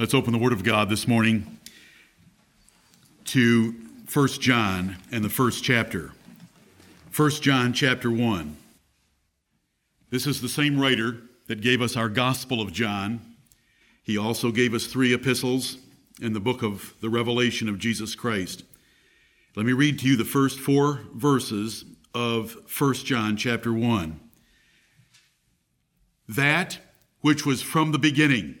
Let's open the Word of God this morning to 1 John and the first chapter. 1 John chapter 1. This is the same writer that gave us our Gospel of John. He also gave us three epistles in the book of the Revelation of Jesus Christ. Let me read to you the first four verses of 1 John chapter 1. That which was from the beginning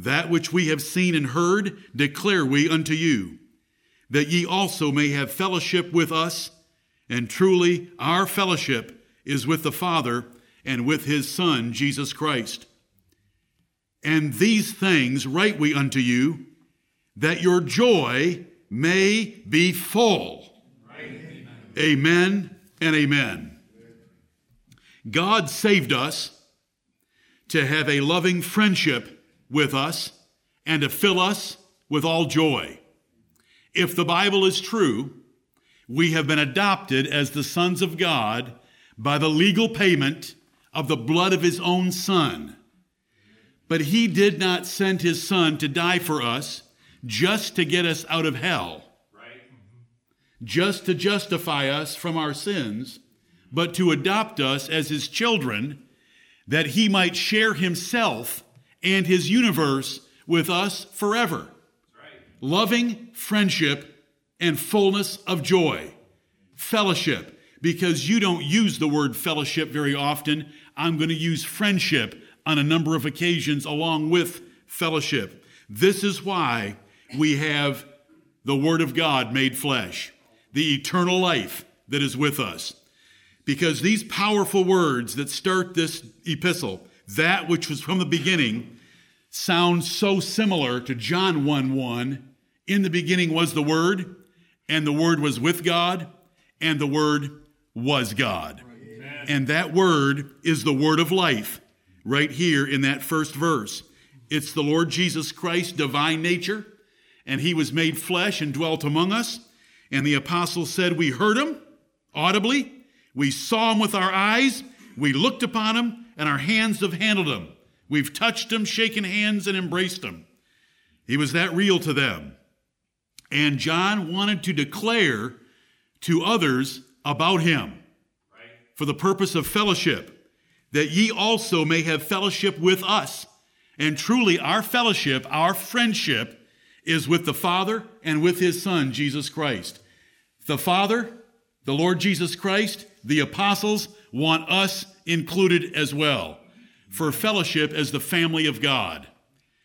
That which we have seen and heard declare we unto you, that ye also may have fellowship with us. And truly, our fellowship is with the Father and with his Son, Jesus Christ. And these things write we unto you, that your joy may be full. Amen. amen and amen. God saved us to have a loving friendship with us and to fill us with all joy. If the Bible is true, we have been adopted as the sons of God by the legal payment of the blood of his own son. But he did not send his son to die for us just to get us out of hell, right? just to justify us from our sins, but to adopt us as his children that he might share himself and his universe with us forever. Loving friendship and fullness of joy. Fellowship, because you don't use the word fellowship very often. I'm going to use friendship on a number of occasions along with fellowship. This is why we have the Word of God made flesh, the eternal life that is with us. Because these powerful words that start this epistle that which was from the beginning sounds so similar to John 1 1. In the beginning was the Word, and the Word was with God, and the Word was God. Amen. And that Word is the Word of life, right here in that first verse. It's the Lord Jesus Christ, divine nature, and He was made flesh and dwelt among us. And the apostles said, We heard Him audibly, we saw Him with our eyes, we looked upon Him, and our hands have handled him. We've touched him, shaken hands, and embraced him. He was that real to them. And John wanted to declare to others about him for the purpose of fellowship, that ye also may have fellowship with us. And truly, our fellowship, our friendship, is with the Father and with his Son, Jesus Christ. The Father, the Lord Jesus Christ, the apostles want us included as well for fellowship as the family of God.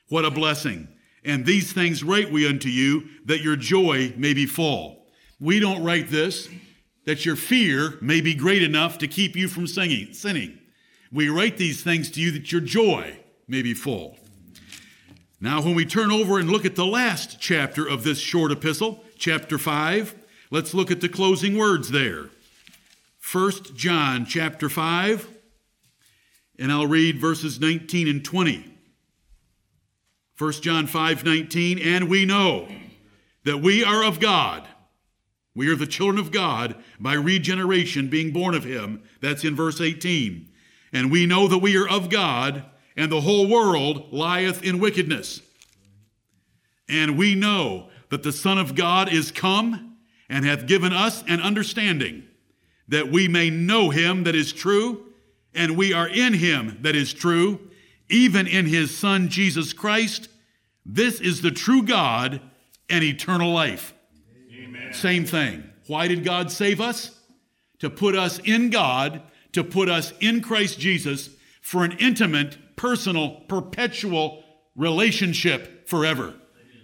What a blessing. And these things write we unto you that your joy may be full. We don't write this that your fear may be great enough to keep you from singing, sinning. We write these things to you that your joy may be full. Now, when we turn over and look at the last chapter of this short epistle, chapter 5, let's look at the closing words there. 1 John chapter 5, and I'll read verses 19 and 20. 1 John 5 19, and we know that we are of God. We are the children of God by regeneration, being born of Him. That's in verse 18. And we know that we are of God, and the whole world lieth in wickedness. And we know that the Son of God is come and hath given us an understanding that we may know him that is true, and we are in him that is true, even in his Son Jesus Christ. This is the true God and eternal life. Amen. Same thing. Why did God save us? To put us in God, to put us in Christ Jesus for an intimate, personal, perpetual relationship forever,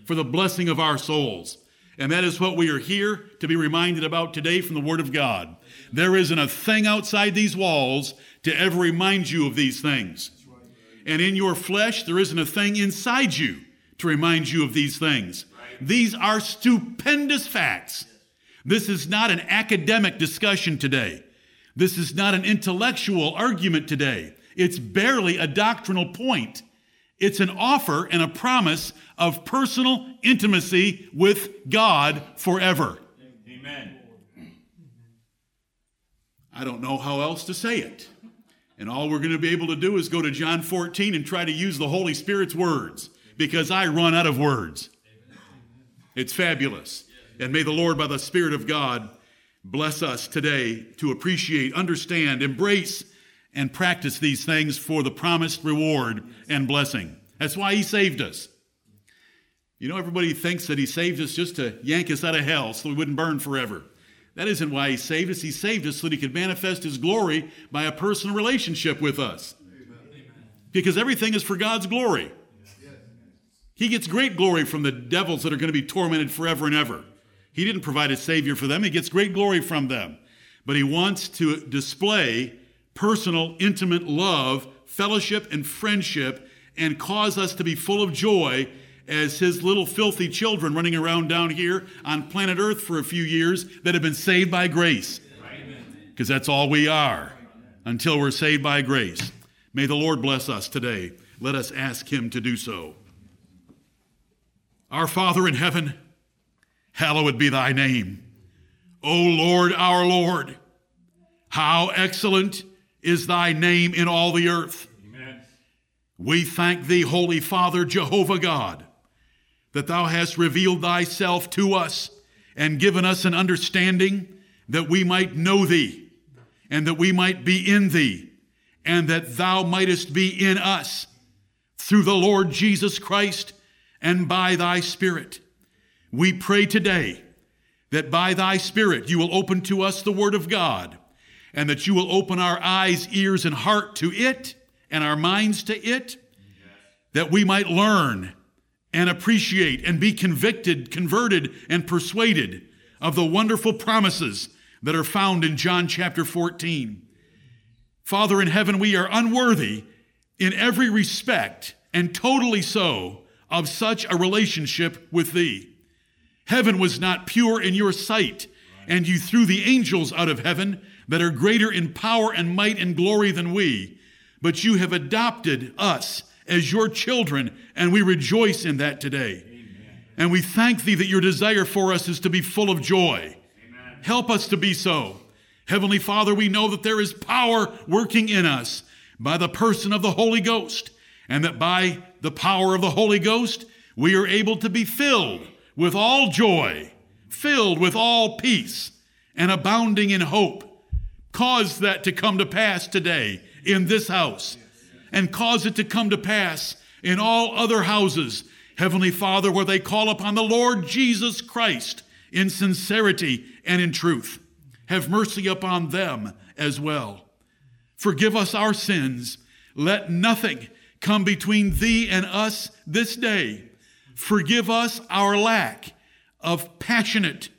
for the blessing of our souls. And that is what we are here to be reminded about today from the Word of God. There isn't a thing outside these walls to ever remind you of these things. And in your flesh, there isn't a thing inside you to remind you of these things. These are stupendous facts. This is not an academic discussion today. This is not an intellectual argument today. It's barely a doctrinal point. It's an offer and a promise of personal intimacy with God forever. Amen. I don't know how else to say it. And all we're going to be able to do is go to John 14 and try to use the Holy Spirit's words because I run out of words. It's fabulous. And may the Lord, by the Spirit of God, bless us today to appreciate, understand, embrace, and practice these things for the promised reward and blessing. That's why He saved us. You know, everybody thinks that He saved us just to yank us out of hell so we wouldn't burn forever. That isn't why he saved us. He saved us so that he could manifest his glory by a personal relationship with us. Because everything is for God's glory. He gets great glory from the devils that are going to be tormented forever and ever. He didn't provide a savior for them, he gets great glory from them. But he wants to display personal, intimate love, fellowship, and friendship and cause us to be full of joy as his little filthy children running around down here on planet Earth for a few years that have been saved by grace. Because that's all we are until we're saved by grace. May the Lord bless us today. Let us ask him to do so. Our Father in heaven, hallowed be thy name. O Lord, our Lord, how excellent is thy name in all the earth. Amen. We thank thee, Holy Father, Jehovah God that thou hast revealed thyself to us and given us an understanding that we might know thee and that we might be in thee and that thou mightest be in us through the Lord Jesus Christ and by thy Spirit. We pray today that by thy Spirit you will open to us the Word of God and that you will open our eyes, ears, and heart to it and our minds to it, that we might learn and appreciate and be convicted, converted, and persuaded of the wonderful promises that are found in John chapter 14. Father in heaven, we are unworthy in every respect and totally so of such a relationship with thee. Heaven was not pure in your sight, and you threw the angels out of heaven that are greater in power and might and glory than we, but you have adopted us as your children, and we rejoice in that today. Amen. And we thank thee that your desire for us is to be full of joy. Amen. Help us to be so. Heavenly Father, we know that there is power working in us by the person of the Holy Ghost, and that by the power of the Holy Ghost, we are able to be filled with all joy, filled with all peace, and abounding in hope. Cause that to come to pass today in this house and cause it to come to pass in all other houses, Heavenly Father, where they call upon the Lord Jesus Christ in sincerity and in truth. Have mercy upon them as well. Forgive us our sins. Let nothing come between thee and us this day. Forgive us our lack of passionate,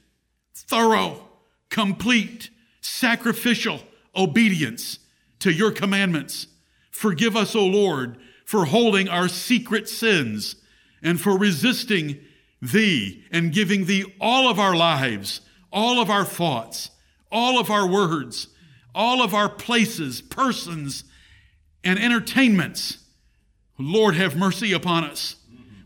thorough, complete, sacrificial obedience to your commandments. Forgive us, O Lord, for holding our secret sins and for resisting Thee and giving Thee all of our lives, all of our thoughts, all of our words, all of our places, persons, and entertainments. Lord, have mercy upon us.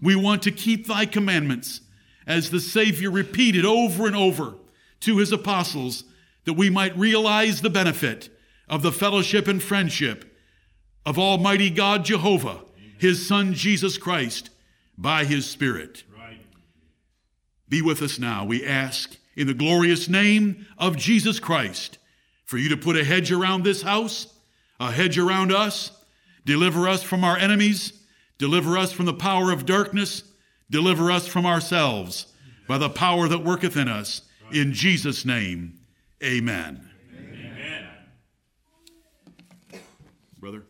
We want to keep Thy commandments as the Savior repeated over and over to His apostles that we might realize the benefit of the fellowship and friendship of Almighty God Jehovah, His Son Jesus Christ, by His Spirit. Right. Be with us now, we ask, in the glorious name of Jesus Christ, for you to put a hedge around this house, a hedge around us, deliver us from our enemies, deliver us from the power of darkness, deliver us from ourselves by the power that worketh in us. In Jesus' name, amen. Amen. Brother?